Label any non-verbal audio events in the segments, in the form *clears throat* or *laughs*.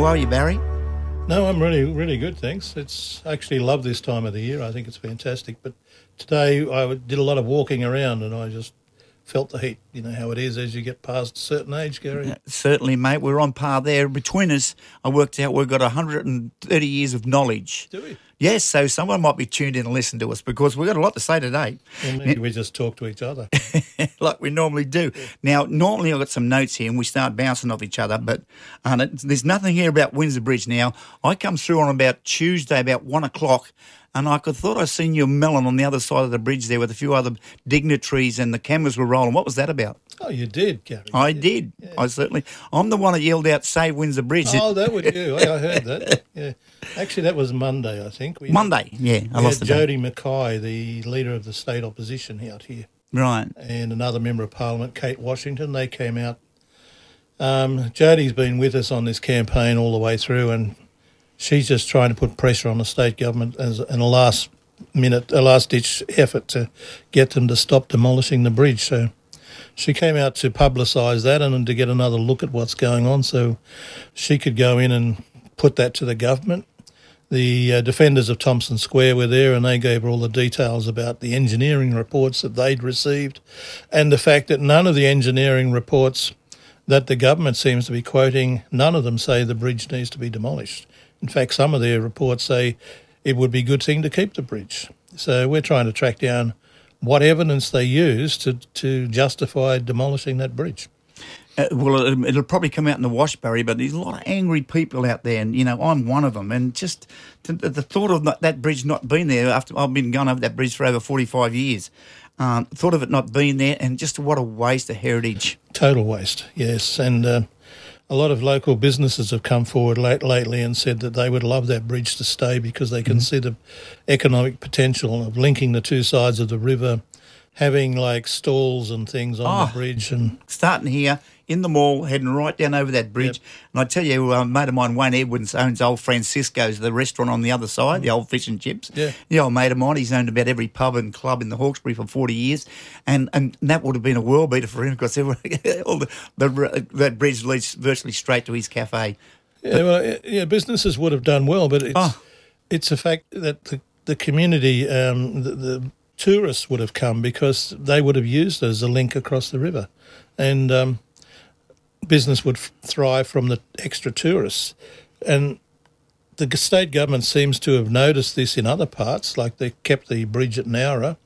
How are you, Barry? No, I'm really, really good, thanks. It's I actually love this time of the year. I think it's fantastic. But today I did a lot of walking around and I just felt the heat. You know how it is as you get past a certain age, Garry. Yeah, certainly, mate. We're on par there. Between us, I worked out we've got 130 years of knowledge. Do we? Yes, so someone might be tuned in and listen to us because we've got a lot to say today. Well, maybe we just talk to each other. *laughs* like we normally do. Yeah. Now, normally I've got some notes here and we start bouncing off each other, but uh, there's nothing here about Windsor Bridge now. I come through on about Tuesday, about one o'clock, and I could thought I seen your melon on the other side of the bridge there with a few other dignitaries, and the cameras were rolling. What was that about? Oh, you did, Garry. I did. Yeah. I certainly. I'm the one that yelled out, "Save Windsor Bridge." Oh, that was you. I heard that. *laughs* Yeah, actually, that was Monday. I think. We Monday. Had, yeah, I lost had Jodi McKay, the leader of the state opposition, out here. Right. And another member of Parliament, Kate Washington. They came out. Um, Jodi's been with us on this campaign all the way through, and she's just trying to put pressure on the state government as in a last minute, a last ditch effort to get them to stop demolishing the bridge. So she came out to publicise that and to get another look at what's going on, so she could go in and put that to the government. The uh, defenders of Thompson Square were there and they gave her all the details about the engineering reports that they'd received and the fact that none of the engineering reports that the government seems to be quoting, none of them say the bridge needs to be demolished. In fact, some of their reports say it would be a good thing to keep the bridge. So we're trying to track down what evidence they use to, to justify demolishing that bridge. Uh, well, it'll, it'll, probably come out in the wash, Barry, but there's a lot of angry people out there, and, you know, I'm one of them. And just to, the thought of not, that bridge not being there, after I've been going over that bridge for over 45 years, um, thought of it not being there, and just what a waste of heritage. Total waste, yes. And uh, a lot of local businesses have come forward late, lately and said that they would love that bridge to stay because they can mm-hmm. see the economic potential of linking the two sides of the river, having like stalls and things on oh, the bridge, and starting here in the mall, heading right down over that bridge. Yep. And I tell you, a mate of mine, Wayne Edwards, owns Old Francisco's, the restaurant on the other side, the old fish and chips. Yeah. The old mate of mine, he's owned about every pub and club in the Hawkesbury for 40 years. And and that would have been a world beater for him because *laughs* all the, the, that bridge leads virtually straight to his cafe. Yeah, but, well, yeah, businesses would have done well, but it's, oh. it's a fact that the, the community, um, the, the tourists would have come because they would have used it as a link across the river. And um, business would thrive from the extra tourists. And the state government seems to have noticed this in other parts, like they kept the bridge at Nowra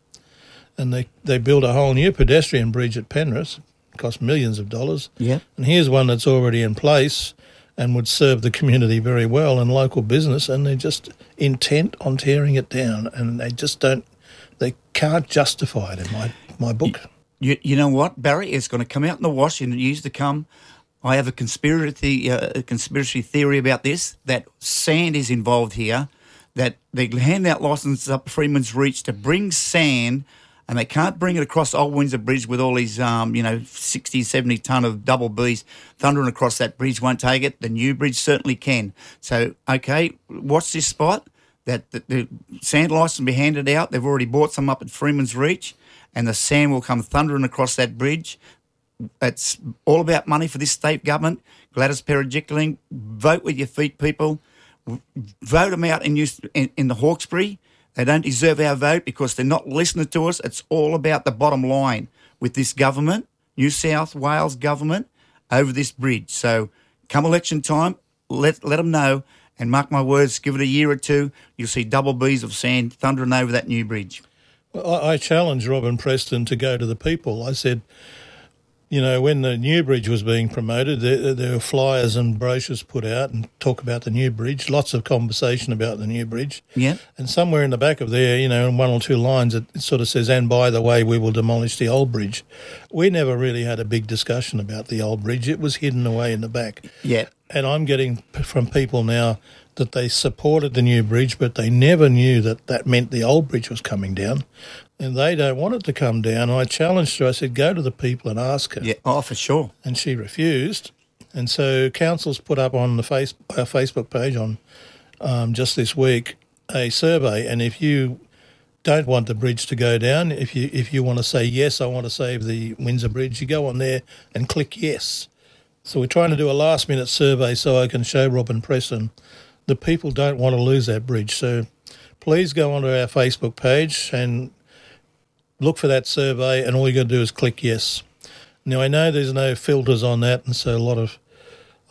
and they, they built a whole new pedestrian bridge at Penrith, cost millions of dollars. Yeah. And here's one that's already in place and would serve the community very well and local business, and they're just intent on tearing it down, and they just don't, they can't justify it in my, my book. You, you know what, Barry? It's going to come out in the wash in the years to come. I have a conspiracy, uh, a conspiracy theory about this that sand is involved here, that they hand out licenses up Freeman's Reach to bring sand and they can't bring it across Old Windsor Bridge with all these, um, you know, 60, 70 tonne of double Bs thundering across that bridge won't take it. The new bridge certainly can. So, okay, watch this spot. That the, the sand license be handed out. They've already bought some up at Freeman's Reach, and the sand will come thundering across that bridge. It's all about money for this state government. Gladys Berejiklian, vote with your feet, people. Vote them out in, in, in the Hawkesbury. They don't deserve our vote because they're not listening to us. It's all about the bottom line with this government, New South Wales government, over this bridge. So come election time, let, let them know. And mark my words, give it a year or two, you'll see double B's of sand thundering over that new bridge. Well, I challenged Robyn Preston to go to the people. I said, you know, when the new bridge was being promoted, there, there, were flyers and brochures put out and talk about the new bridge. Lots of conversation about the new bridge. Yeah. And somewhere in the back of there, you know, in one or two lines, it sort of says, "And by the way, we will demolish the old bridge." We never really had a big discussion about the old bridge. It was hidden away in the back. Yeah. And I'm getting from people now that they supported the new bridge, but they never knew that that meant the old bridge was coming down and they don't want it to come down. I challenged her. I said, go to the people and ask her. Yeah, oh, for sure. And she refused. And so council's put up on the face, our Facebook page on um, just this week a survey. And if you don't want the bridge to go down, if you if you want to say yes, I want to save the Windsor Bridge, you go on there and click yes. So we're trying to do a last minute survey so I can show Robyn Preston the people don't want to lose that bridge. So please go onto our Facebook page and look for that survey, and all you got to do is click yes. Now I know there's no filters on that, and so a lot of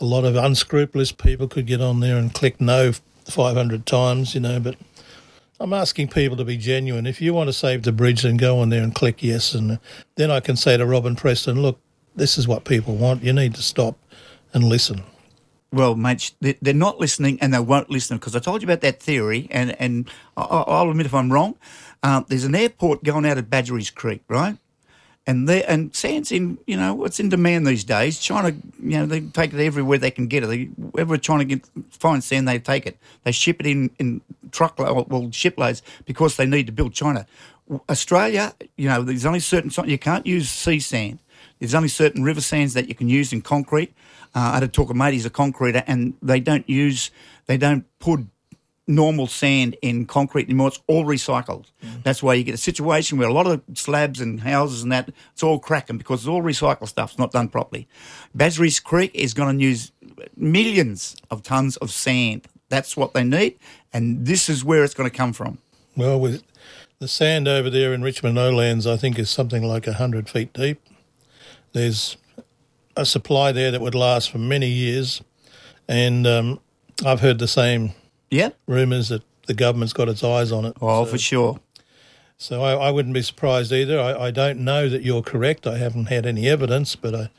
a lot of unscrupulous people could get on there and click no 500 times, you know. But I'm asking people to be genuine. If you want to save the bridge, then go on there and click yes, and then I can say to Robyn Preston, look, this is what people want. You need to stop and listen. Well, mate, they're not listening and they won't listen because I told you about that theory, and, and I'll admit if I'm wrong. Uh, there's an airport going out at Badgerys Creek, right? And there and sand's in, you know, it's in demand these days. China, you know, they take it everywhere they can get it. They, wherever to get find sand, they take it. They ship it in in truckload, well, shiploads because they need to build China. Australia, you know, there's only certain you can't use sea sand. There's only certain river sands that you can use in concrete. Uh, I had a talk mate, he's a concreter, and they don't use, they don't put normal sand in concrete anymore. It's all recycled. Mm. That's why you get a situation where a lot of slabs and houses and that, it's all cracking because it's all recycled stuff. It's not done properly. Badgerys Creek is going to use millions of tons of sand. That's what they need, and this is where it's going to come from. Well, with the sand over there in Richmond Lowlands, I think is something like 100 feet deep. There's a supply there that would last for many years, and um, I've heard the same yeah rumours that the government's got its eyes on it. Oh, so, for sure. So I, I, wouldn't be surprised either. I, I, don't know that you're correct. I haven't had any evidence, but I,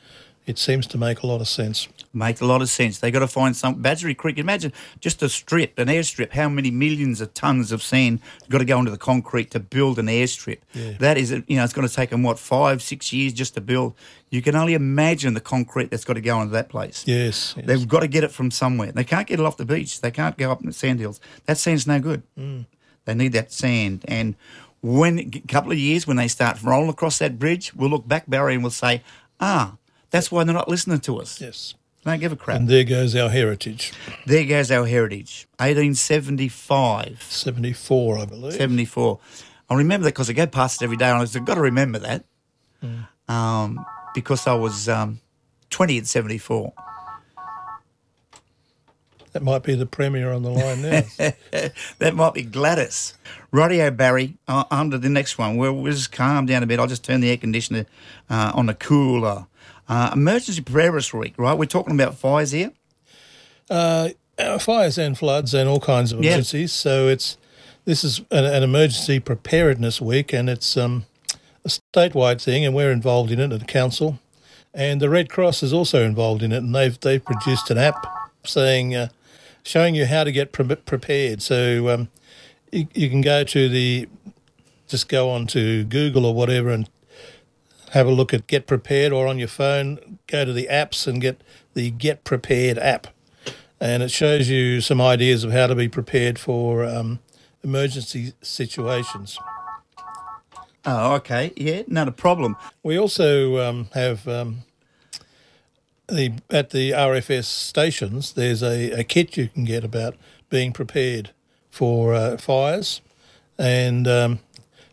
it seems to make a lot of sense. Make a lot of sense. They got to find some Badgery Creek. Imagine just a strip, an airstrip. How many millions of tons of sand got to go into the concrete to build an airstrip? Yeah. That is, you know, it's going to take them what five, six years just to build. You can only imagine the concrete that's got to go into that place. Yes, yes. they've got to get it from somewhere. They can't get it off the beach. They can't go up in the sand hills. That sand's no good. Mm. They need that sand and when a couple of years when they start rolling across that bridge, we'll look back, Barry, and we'll say, ah, that's why they're not listening to us. Yes. They don't give a crap. And there goes our heritage. There goes our heritage. 1875. 74, I believe. 74. I remember that because I go past it every day and I said, I've got to remember that mm. um, because I was um, 20 at 74. That might be the premier on the line now. *laughs* that might be Gladys. Radio Barry, uh, under the next one. We'll, we'll just calm down a bit. I'll just turn the air conditioner uh, on the cooler. Uh, emergency preparedness week, right? We're talking about fires here. Uh, uh fires and floods and all kinds of emergencies. Yep. So it's this is an, an, emergency preparedness week, and it's um, a statewide thing, and we're involved in it at the council. And the Red Cross is also involved in it, and they've they've produced an app saying, uh, showing you how to get pre- prepared. So um, you, you can go to the just go on to Google or whatever and have a look at Get Prepared or on your phone, go to the apps and get the Get Prepared app. And it shows you some ideas of how to be prepared for um, emergency situations. Oh, okay. Yeah, not a problem. We also um, have um, the at the RFS stations. There's a, a kit you can get about being prepared for uh, fires, and um,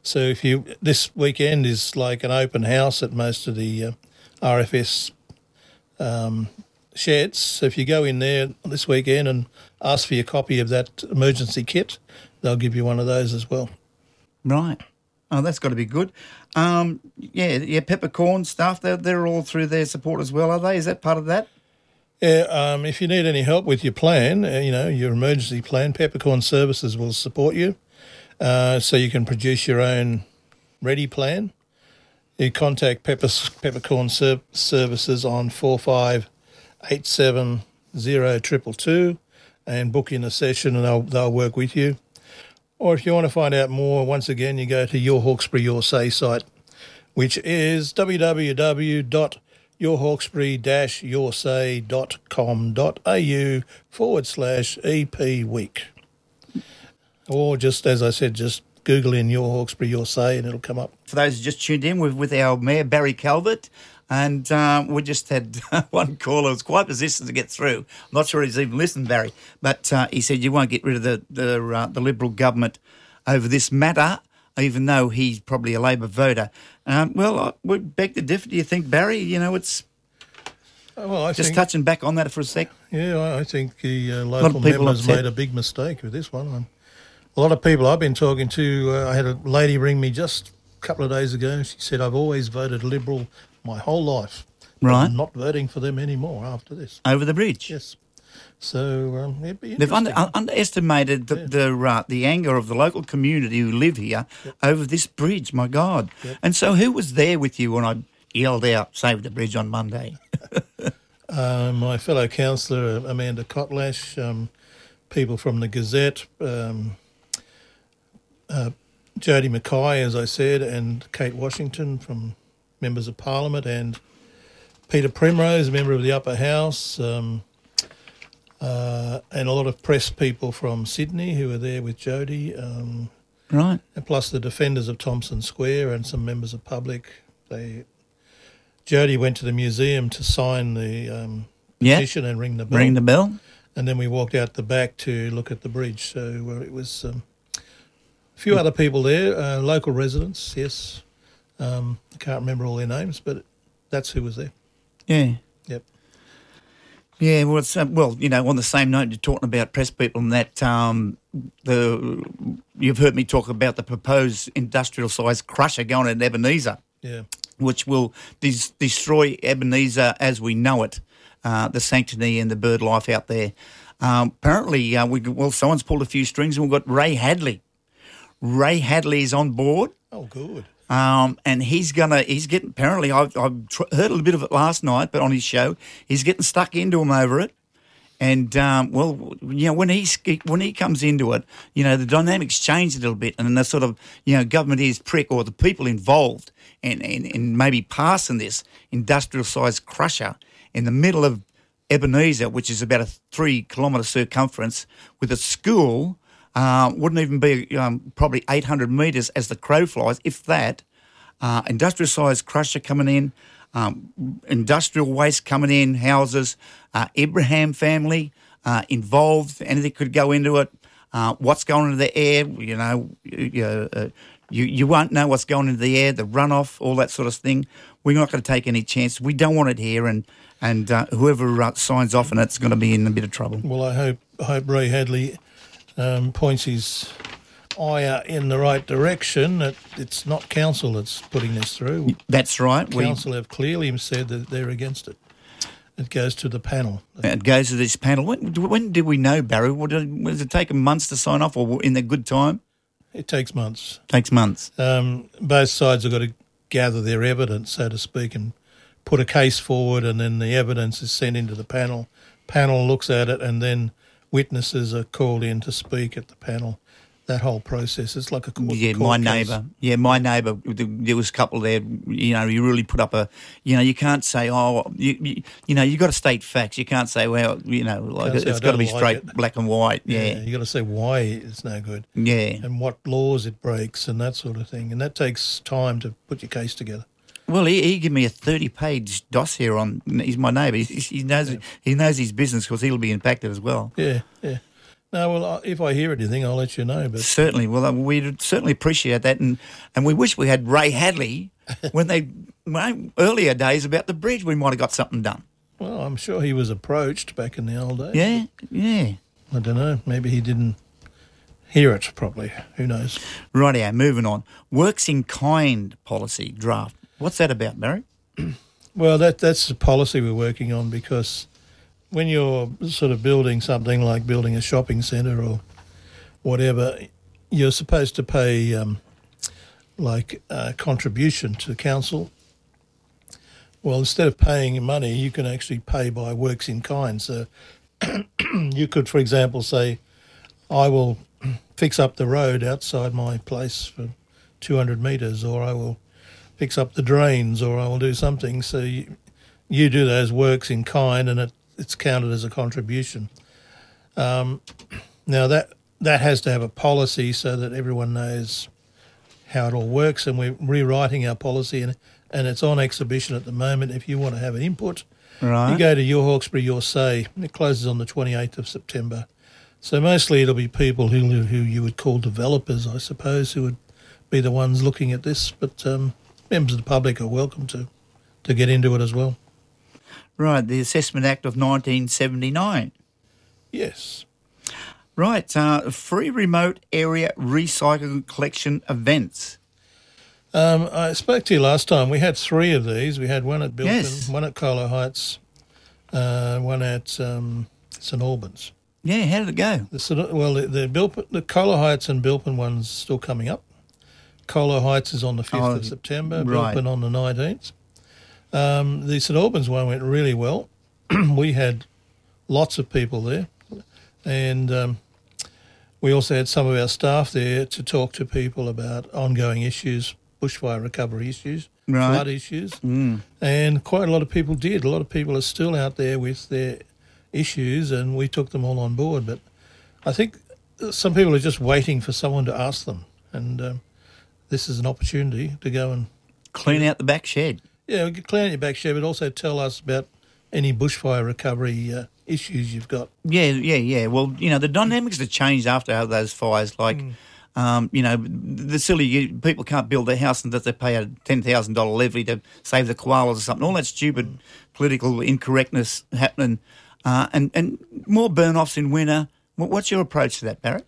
so if you this weekend is like an open house at most of the uh, RFS um, sheds. So if you go in there this weekend and ask for your copy of that emergency kit, they'll give you one of those as well. Right. Oh, that's got to be good. Um, yeah, yeah, peppercorn stuff. They're they're all through their support as well, are they? Is that part of that? Yeah. Um, if you need any help with your plan, uh, you know your emergency plan, Peppercorn Services will support you. Uh, so you can produce your own ready plan. You contact Pepper, Peppercorn Ser- Services on four five eight seven zero triple two and book in a session and they'll, they'll work with you. Or if you want to find out more, once again, you go to Your Hawkesbury Your Say site, which is www.yourhawkesbury-yoursay.com.au forward slash EP week. Or just, as I said, just Google in your Hawkesbury, your say, and it'll come up. For those who just tuned in, we're with our Mayor, Barry Calvert. And uh, we just had *laughs* one caller who was quite persistent to get through. I'm not sure he's even listened, Barry, but uh, he said you won't get rid of the the, uh, the Liberal government over this matter, even though he's probably a Labor voter. Um, well, I would beg to differ. Do you think, Barry? You know, it's Oh, Well, I Just think, touching back on that for a sec. yeah, I- think the uh, local members upset. made a big mistake with this one. Um, a lot of people I've been talking to, uh, I had a lady ring me just a couple of days ago. She said, I've always voted Liberal my whole life. Right. I'm not voting for them anymore after this. Over the bridge. Yes. So um, it'd be They've under, un- underestimated the the, uh, the anger of the local community who live here over this bridge. My God! Yep. And so, who was there with you when I yelled out "Save the bridge" on Monday? *laughs* Uh, my fellow councillor Amanda Kotlash, um, people from the Gazette, um, uh, Jodi McKay, as I said, and Kate Washington from members of Parliament, and Peter Primrose, a member of the Upper House, um, uh, and a lot of press people from Sydney who were there with Jodi, um, Right. and plus the defenders of Thompson Square and some members of public. They Jodi went to the museum to sign the um, Yeah. petition and ring the bell, Ring the bell. and then we walked out the back to look at the bridge. So it was um, few other people there, uh, local residents. Yes, um, I can't remember all their names, but that's who was there. Yeah. Yep. Yeah, well, it's, uh, well, you know, on the same note, you're talking about press people and that um, the you've heard me talk about the proposed industrial size crusher going at Ebenezer. Yeah. which will des- destroy Ebenezer as we know it, uh, the sanctity and the bird life out there. Um, apparently, uh, we well, someone's pulled a few strings and we've got Ray Hadley. Ray Hadley is on board. Oh, good. Um, and he's gonna, he's getting, apparently, I've, I've tr- heard a little bit of it last night, but on his show, he's getting stuck into him over it. And, um, well, you know, when he, when he comes into it, you know, the dynamics change a little bit and the sort of, you know, government is prick or the people involved and, and, and maybe passing this industrial sized crusher in the middle of Ebenezer, which is about a three kilometre circumference, with a school, uh, wouldn't even be um, probably 800 metres as the crow flies, if that. Uh, industrial sized crusher coming in, um, industrial waste coming in, houses, uh, Abraham family uh, involved, anything could go into it. Uh, what's going into the air, you know, you, you, you won't know what's going into the air, the runoff, all that sort of thing. We're not going to take any chance. We don't want it here, and and uh, whoever signs off on it's going to be in a bit of trouble. Well, I hope I hope Ray Hadley um, points his eye in the right direction. That it's not council that's putting this through. That's right. We, Council have clearly said that they're against it. It goes to the panel. it goes to this panel. When, when did we know, Barry? What did, does it take months to sign off, or in the good time? It takes months. Takes months. Um, both sides have got to gather their evidence, so to speak, and put a case forward, and then the evidence is sent into the panel. Panel looks at it, and then witnesses are called in to speak at the panel. That whole process, it's like a court. Yeah, court my neighbour. Yeah, my neighbour. There was a couple there. You know, you really put up a. You know, you can't say, oh, you, you, you know, you got to state facts. You can't say, well, you know, like Can't say, got to be like straight, it." black and white. Yeah, you got to say why it's no good yeah. and what laws it breaks and that sort of thing, and that takes time to put your case together. Well, he, he gave me a thirty-page dossier on. He's my neighbour. He, he knows he knows his business because he'll be impacted as well. Yeah, yeah. No, well, if I hear anything, I'll let you know. But Certainly. Well, uh, we'd certainly appreciate that, and and we wish we had Ray Hadley *laughs* when they well, earlier days about the bridge. We might have got something done. well, I'm sure he was approached back in the old days. Yeah, yeah. I don't know. Maybe he didn't hear it properly. Who knows? Rightio, moving on. Works in kind policy draft. What's that about, Mary? *clears throat* Well, that that's the policy we're working on because when you're sort of building something like building a shopping centre or whatever, you're supposed to pay um, like a contribution to the council. Well, instead of paying money, you can actually pay by works in kind. So *clears throat* you could, for example, say, I will *clears throat* fix up the road outside my place for 200 metres, or I will fix up the drains, or I will do something. So you, you do those works in kind, and it, it's counted as a contribution. Um, now that that has to have a policy so that everyone knows how it all works, and we're rewriting our policy, and and it's on exhibition at the moment. If you want to have an input, Right. you go to Your Hawkesbury, Your Say. It closes on the 28th of September. So mostly it'll be people who who you would call developers, I suppose, who would be the ones looking at this. But um, members of the public are welcome to to get into it as well. Right, the Assessment Act of 1979. Yes. Right, uh, free remote area recycling collection events. Um, I spoke to you last time. We had three of these. We had one at Bilpin, Yes. one at Colo Heights, uh, one at um, St Albans. Yeah, how did it go? The, well, the, the, Bilpin, the Colo Heights and Bilpin one's still coming up. Colo Heights is on the 5th Oh, of September, right. Bilpin on the 19th. Um, the St Albans one went really well. *clears throat* we had lots of people there, and um, we also had some of our staff there to talk to people about ongoing issues, bushfire recovery issues, Right. flood issues, Mm. and quite a lot of people did. A lot of people are still out there with their issues, and we took them all on board. But I think some people are just waiting for someone to ask them, and um, this is an opportunity to go and Clean out the back shed. yeah, clean out your back shed, but also tell us about any bushfire recovery uh, issues you've got. Yeah, yeah, yeah. Well, you know, the dynamics have changed after those fires. Like, um, you know, the silly you, people can't build their house unless they pay a ten thousand dollar levy to save the koalas or something. All that stupid political incorrectness happening, uh, and and more burn offs in winter. What's your approach to that, Barrett?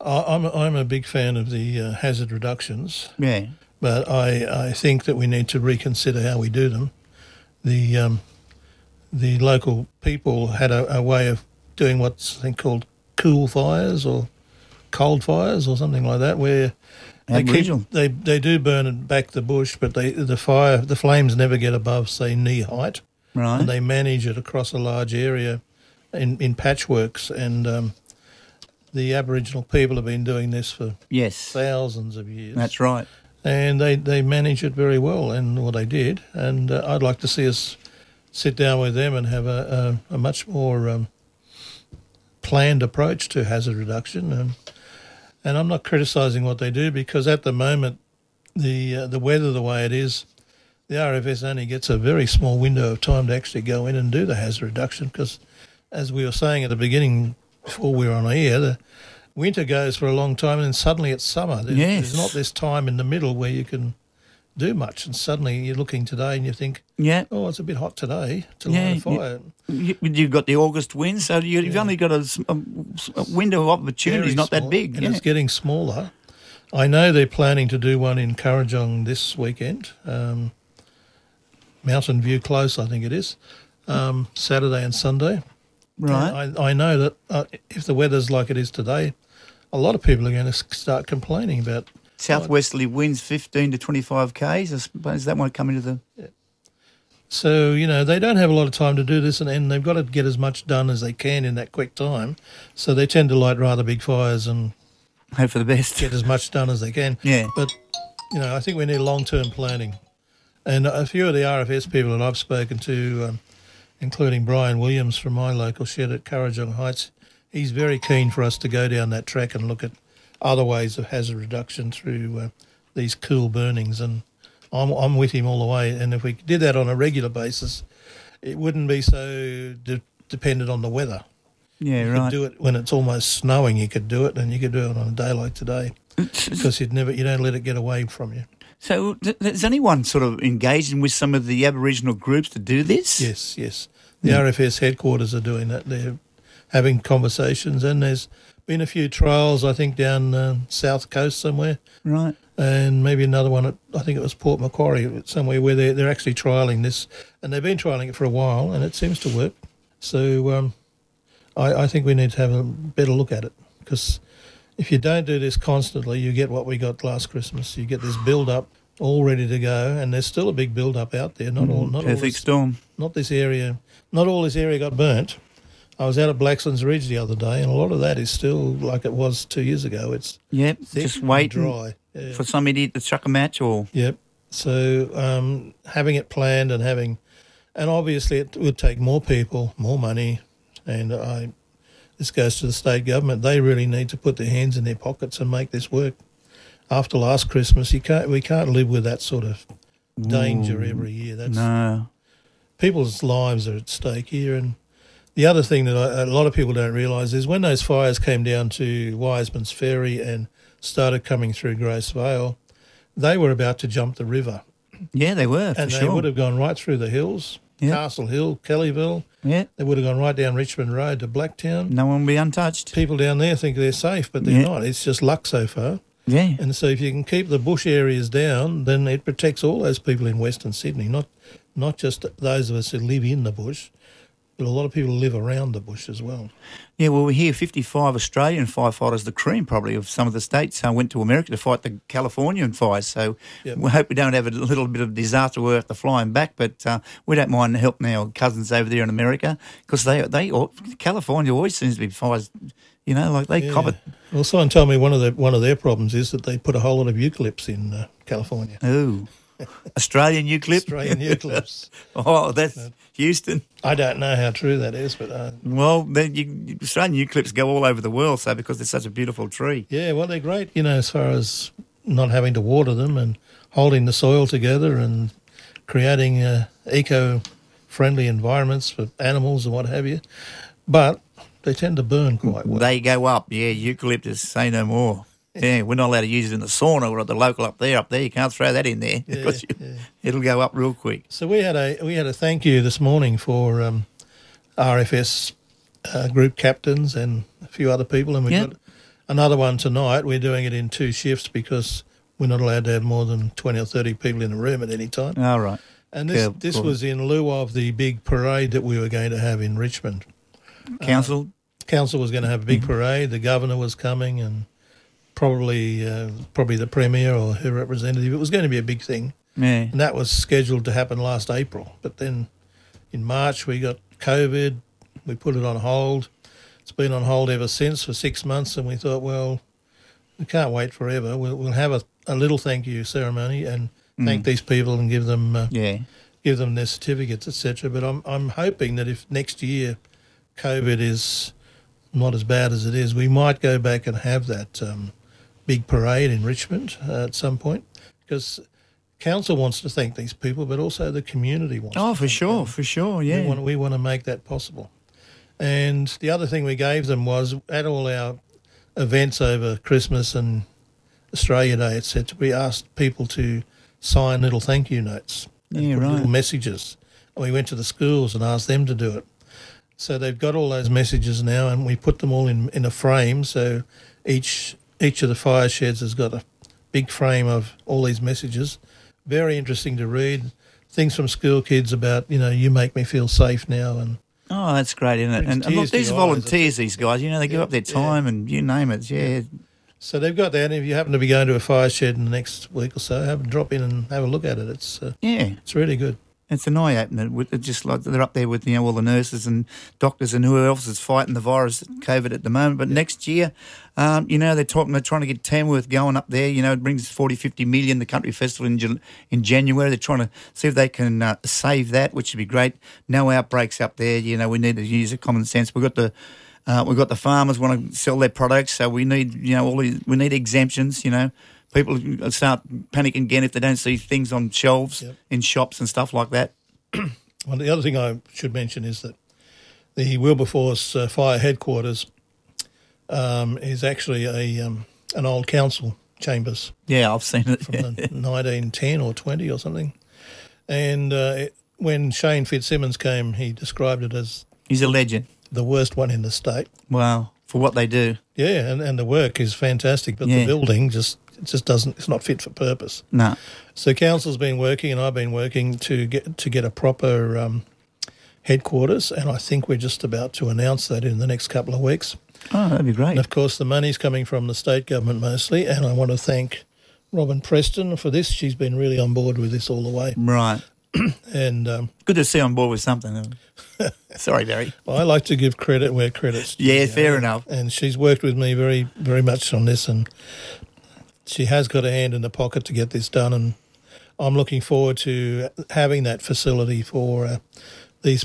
I'm a, I'm a big fan of the uh, hazard reductions, Yeah, but I, I think that we need to reconsider how we do them. The um, the local people had a, a way of doing what's I think called cool fires or cold fires or something like that, where they Aboriginal. keep they they do burn back the bush, but they the fire the flames never get above say knee height. right. and they manage it across a large area in, in patchworks. And um, the Aboriginal people have been doing this for yes, thousands of years. that's right. And they, they manage it very well, and well, they did. And uh, I'd like to see us sit down with them and have a, a, a much more um, planned approach to hazard reduction. And, and I'm not criticising what they do because at the moment, the uh, the weather the way it is, the RFS only gets a very small window of time to actually go in and do the hazard reduction because, as we were saying at the beginning before we were on air, the winter goes for a long time and then suddenly it's summer. There's, Yes. there's not this time in the middle where you can do much, and suddenly you're looking today and you think, Yeah, oh, it's a bit hot today to Yeah, light a fire. you, you've got the August wind, so you, you've Yeah. only got a window of opportunity. Not that big. and yeah. it's getting smaller. I know they're planning to do one in Kurrajong this weekend, um, Mountain View Close, I think it is, um, Saturday and Sunday. Right. I, I know that uh, if the weather's like it is today, a lot of people are going to start complaining about. Southwesterly winds 15 to 25 k's. I suppose that might come into the. So you know they don't have a lot of time to do this, and, and they've got to get as much done as they can in that quick time. So they tend to light rather big fires and Hope for the best. get as much done as they can. Yeah. But you know, I think we need long-term planning. And a few of the RFS people that I've spoken to, um, including Brian Williams from my local shed at Kurrajong Heights, he's very keen for us to go down that track and look at other ways of hazard reduction through uh, these cool burnings. And I'm, I'm with him all the way. And if we did that on a regular basis, it wouldn't be so de- dependent on the weather. Yeah, right. You could do it when it's almost snowing. You could do it, and you could do it on a day like today *coughs* because you'd never, you don't let it get away from you. So, th- is anyone sort of engaging with some of the Aboriginal groups to do this? Yes, yes. The RFS headquarters are doing that. They're having conversations, and there's been a few trials, I think, down uh, south coast somewhere, Right. and maybe another one at I think it was Port Macquarie somewhere where they're they're actually trialing this, and they've been trialing it for a while, and it seems to work. So um, I, I think we need to have a better look at it because if you don't do this constantly, you get what we got last Christmas. You get this build up all ready to go, and there's still a big build up out there. Not all, not all this storm. not this area, not all this area got burnt. I was out at Blaxlands Ridge the other day, and a lot of that is still like it was two years ago. It's Yep. Just wait dry. Yeah. for some idiot to chuck a match or. Yep. So um, having it planned and having, and obviously it would take more people, more money, and I. This goes to the state government. They really need to put their hands in their pockets and make this work. After last Christmas, you can't. We can't live with that sort of danger every year. That's No. people's lives are at stake here. And the other thing that I, a lot of people don't realise is when those fires came down to Wiseman's Ferry and started coming through Grace Vale, they were about to jump the river, Yeah, they were, and they sure. would have gone right through the hills. Yeah. Castle Hill, Kellyville. Yeah. They would have gone right down Richmond Road to Blacktown. No one will be untouched. People down there think they're safe, but they're Yeah. not. It's just luck so far. Yeah. And so if you can keep the bush areas down, then it protects all those people in Western Sydney, not not just those of us who live in the bush, but a lot of people live around the bush as well. Yeah, well, we hear 55 Australian firefighters, the cream probably of some of the states, uh, went to America to fight the Californian fires. So Yep. we hope we don't have a little bit of disaster where we have to fly them back, but uh, we don't mind helping our cousins over there in America because they, they, al- California always seems to be fires, you know, like they cop it. Well, someone told me one of the one of their problems is that they put a whole lot of eucalypts in uh, California. Ooh. Australian eucalypt? Australian eucalypts. *laughs* Oh, that's Houston. I don't know how true that is, but uh, Well, then you, Australian eucalypts go all over the world, so because they're such a beautiful tree. yeah, well, they're great, you know, as far as not having to water them and holding the soil together and creating uh, eco-friendly environments for animals and what have you. But they tend to burn quite well. They go up, yeah. Eucalyptus, say no more. Yeah, we're not allowed to use it in the sauna or at the local up there. Up there, you can't throw that in there because *laughs* you, yeah. it'll go up real quick. So we had a we had a thank you this morning for um, RFS uh, group captains and a few other people, and we've Yeah. got another one tonight. We're doing it in two shifts because we're not allowed to have more than twenty or thirty people in a room at any time. All right. And this this was in lieu of the big parade that we were going to have in Richmond. Council. Council was going to have a big parade. The governor was coming, and probably uh, probably the premier or her representative. It was going to be a big thing yeah. and that was scheduled to happen last April. But then in March we got COVID. We put it on hold. It's been on hold ever since for six months, and we thought, well, we can't wait forever. We'll, we'll have a, a little thank you ceremony and thank these people and give them uh, Yeah. give them their certificates, etc. But I'm I'm hoping that if next year COVID is not as bad as it is, we might go back and have that um, big parade in Richmond uh, at some point because council wants to thank these people, but also the community wants. Oh, to for thank sure, them. for sure. We Yeah. want we want to make that possible. And the other thing we gave them was at all our events over Christmas and Australia Day, etc. We asked people to sign little thank you notes, Yeah, right. little messages. And we went to the schools and asked them to do it. So they've got all those messages now, and we put them all in in a frame. So each each of the fire sheds has got a big frame of all these messages. Very interesting to read. Things from school kids about you know you make me feel safe now, and Oh, that's great, isn't it? And, and look, these eyes, volunteers, these guys, you know, they give Yeah, up their yeah. time and you name it. Yeah. so they've got that. And if you happen to be going to a fire shed in the next week or so, have a drop in and have a look at it. It's uh, Yeah. it's really good. It's an eye opener. Just like they're up there with you know all the nurses and doctors and who else is fighting the virus, COVID at the moment. But next year, um, you know they're talking. They're trying to get Tamworth going up there. You know it brings 40, 50 million. The country festival in in January. They're trying to see if they can uh, save that, which would be great. No outbreaks up there. You know we need to use a common sense. We've got the uh, we've got the farmers want to sell their products, so we need you know all these, we need exemptions. You know. People start panicking again if they don't see things on shelves Yep. in shops and stuff like that. *clears throat* Well, the other thing I should mention is that the Wilberforce uh, Fire Headquarters um, is actually a um, an old council chambers Yeah, I've seen it. from the *laughs* 1910 or 20 or something. And uh, it, when Shane Fitzsimmons came, he described it as He's a legend. the worst one in the state. Wow, for what they do. Yeah, and, and the work is fantastic, but Yeah. the building just it just doesn't. It's not fit for purpose. No. So council's been working, and I've been working to get to get a proper um, headquarters, and I think we're just about to announce that in the next couple of weeks. Oh, that'd be And great. of course, the money's coming from the state government mostly, and I want to thank Robyn Preston for this. She's been really on board with this all the way, Right. *clears throat* and um, Good to see on board with something. *laughs* Sorry, Barry. I like to give credit where credit's due. Yeah, fair enough. and she's worked with me very, very much on this, and she has got a hand in the pocket to get this done. And I'm looking forward to having that facility for uh, these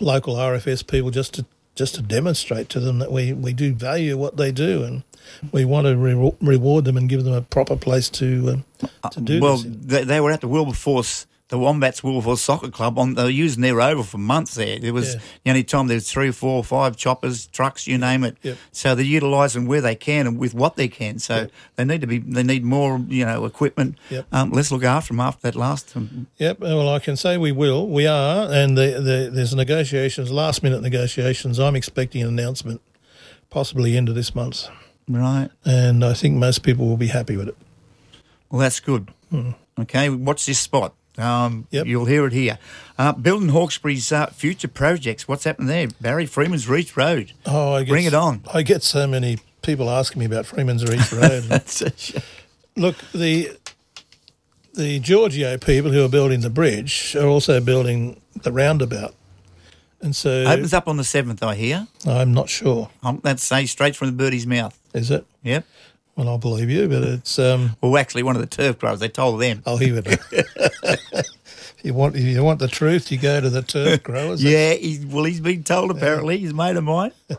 local RFS people just to just to demonstrate to them that we, we do value what they do, and we want to re- reward them and give them a proper place to um, to do well, they, they were at the Wilberforce the Wombats Wilberforce Soccer Club on they were using their oval for months there. There was Yeah. the only time there was three, four, five choppers, trucks, you name it. Yep. So they're utilising where they can and with what they can. So Yep. they need to be they need more, you know, equipment. Yep. Um, let's look after them after that last um, Yep. Well, I can say we will. We are, and the, the, there's negotiations, last minute negotiations. I'm expecting an announcement, possibly end of this month, right. and I think most people will be happy with it. Well, that's good. Okay, watch this spot. Um, Yep. You'll hear it here. Uh, building Hawkesbury's uh, future projects. What's happening there? Barry Freeman's Reach Road. Oh, I get, Bring it on. I get so many people asking me about Freeman's Reach Road. *laughs* That's it. Look, the the Georgiou people who are building the bridge are also building the roundabout, and so Opens up on the 7th, I hear. I'm not sure. Um, that's say straight from the birdie's mouth. Is it? Yep. Well, I'll believe you, but it's um, Well, actually, one of the turf growers, they told them. Oh, he would. *laughs* you want if you want the truth, you go to the turf *laughs* growers. Yeah, well, he's been told apparently. He's made of mine. *laughs*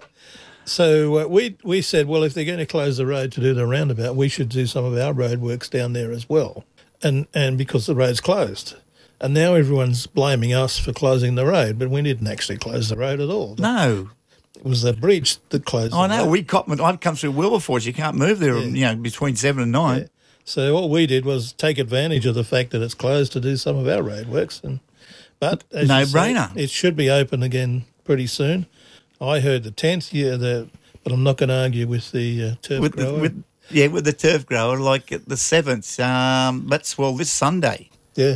So uh, we we said, well, if they're going to close the road to do the roundabout, we should do some of our road works down there as well, and and because the road's closed, and now everyone's blaming us for closing the road, but we didn't actually close the road at all. No. Was the bridge that closed. I know. We cop, I'd come through Wilberforce. You can't move there, you know, between 7 and 9. So what we did was take advantage of the fact that it's closed to do some of our road works, and but No you say, brainer. it should be open again pretty soon. I heard the tenth year, the but I'm not going to argue with the uh, turf With the, grower. with, yeah, with the turf grower, like the 7th. Um, that's, well, this Sunday. yeah,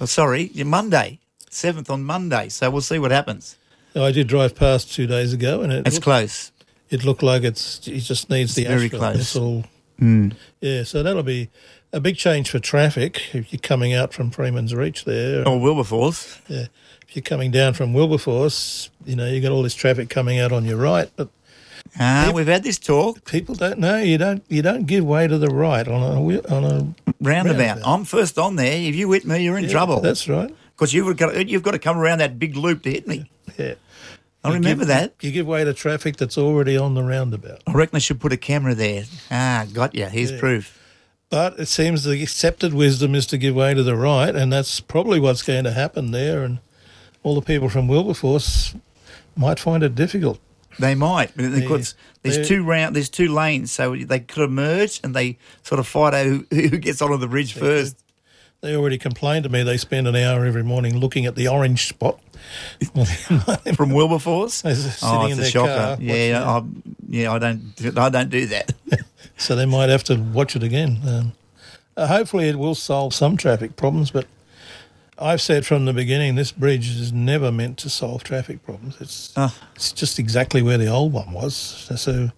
Oh, sorry, Monday. 7th on Monday. So we'll see what happens. I did drive past two days ago, and it It's looked, close. it looked like it's it just needs the It's very asphalt. close. That's all. Mm. Yeah, so that'll be a big change for traffic if you're coming out from Freeman's Reach there. Or Wilberforce. Yeah. If you're coming down from Wilberforce, you know, you got all this traffic coming out on your right, but Ah, we've had this talk. people don't know. You don't you don't give way to the right on a on a Roundabout. Roundabout. I'm first on there. If you hit me, you're in Yeah, trouble. That's right. Because you've got, you've got to come around that big loop to hit me. Yeah. I You remember give- that. You give way to traffic that's already on the roundabout. I reckon I should put a camera there. Ah, got you. Here's Yeah. proof. But it seems the accepted wisdom is to give way to the right, and that's probably what's going to happen there. And all the people from Wilberforce might find it difficult. They might. but Because there's two round, there's two lanes, so they could emerge and they sort of fight out who, who gets onto the bridge first. They already complained to me they spend an hour every morning looking at the orange spot. *laughs* From Wilberforce. They're sitting oh, in it's a their shocker. car yeah, I, yeah, I don't, do- I don't do that. *laughs* so they might have to watch it again. Um, uh, hopefully, it will solve some traffic problems, but I've said from the beginning this bridge is never meant to solve traffic problems. It's Ah. it's just exactly where the old one was. So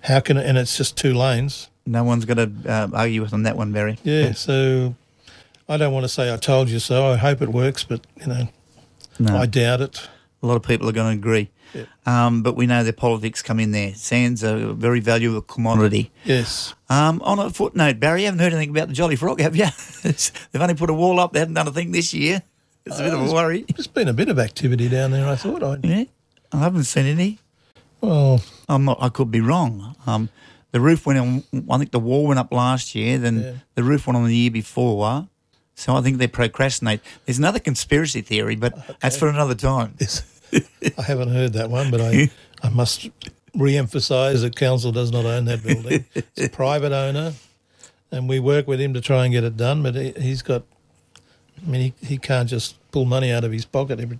how can it? And it's just two lanes. no one's going to uh, argue with on that one, Barry. Yeah. So I don't want to say I told you so. I hope it works, but you know No. I doubt it. A lot of people are going to agree. Yeah. Um, but we know their politics come in there. Sand's are a very valuable commodity. Yes. Um, on a footnote, Barry, you haven't heard anything about the Jolly Frog, have you? *laughs* They've only put a wall up. They haven't done a thing this year. It's a bit of a worry. There's been a bit of activity down there. I thought I. Yeah, I haven't seen any. Well, I'm not. I could be wrong. Um, the roof went on. I think the wall went up last year. Then Yeah. the roof went on the year before. So I think they procrastinate. There's another conspiracy theory, but that's for another time. Yes. I haven't heard that one, but I, I must re-emphasise that council does not own that building. It's a private owner, and we work with him to try and get it done. But he, he's got, I mean, he, he can't just pull money out of his pocket. Every,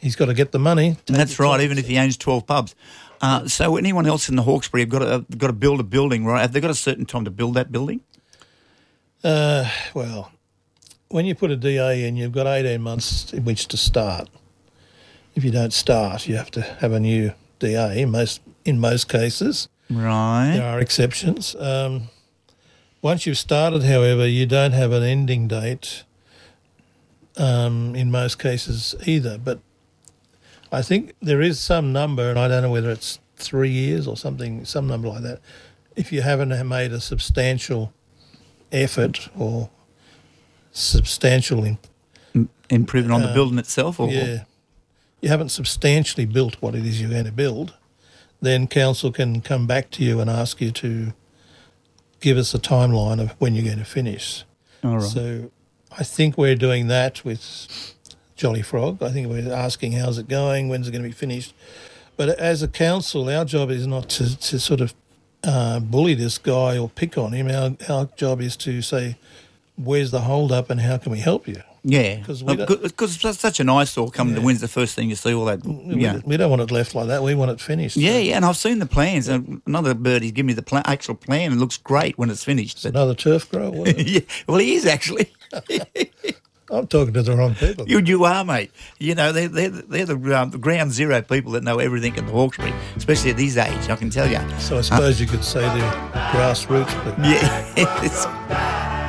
he's got to get the money. That's right. Even if he owns twelve pubs. Uh, so anyone else in the Hawkesbury have got to got to build a building, right? Have they got a certain time to build that building? Uh, well, when you put a DA in, you've got 18 months in which to start. If you don't start, you have to have a new DA. Most in most cases. Right. There are exceptions. Um, once you've started, however, you don't have an ending date um, in most cases either. But I think there is some number, and I don't know whether it's three years or something, some number like that. If you haven't made a substantial effort or substantial, in, Improving on the Uh, building itself, or yeah, you haven't substantially built what it is you're going to build, then council can come back to you and ask you to give us a timeline of when you're going to finish. all right. So I think we're doing that with Jolly Frog. I think we're asking how's it going, when's it going to be finished. But as a council, our job is not to, to sort of uh, bully this guy or pick on him. Our, our job is to say, where's the hold up and how can we help you? Yeah, 'Cause we don't- because it's such an eyesore coming to Yeah. when's the first thing you see all that. We, Yeah, we don't want it left like that. We want it finished. yeah, So yeah. And I've seen the plans. and Another birdie give me the pla- actual plan. It looks great when it's finished. But, Another turf grower. What is *laughs* it? yeah, well, he is actually. *laughs* I'm talking to the wrong people. You, you are, mate. You know, they're, they're, they're the, um, the ground zero people that know everything at the Hawkesbury, especially at this age, I can tell you. so I suppose you could say they're grassroots, but *laughs* Yeah, it's-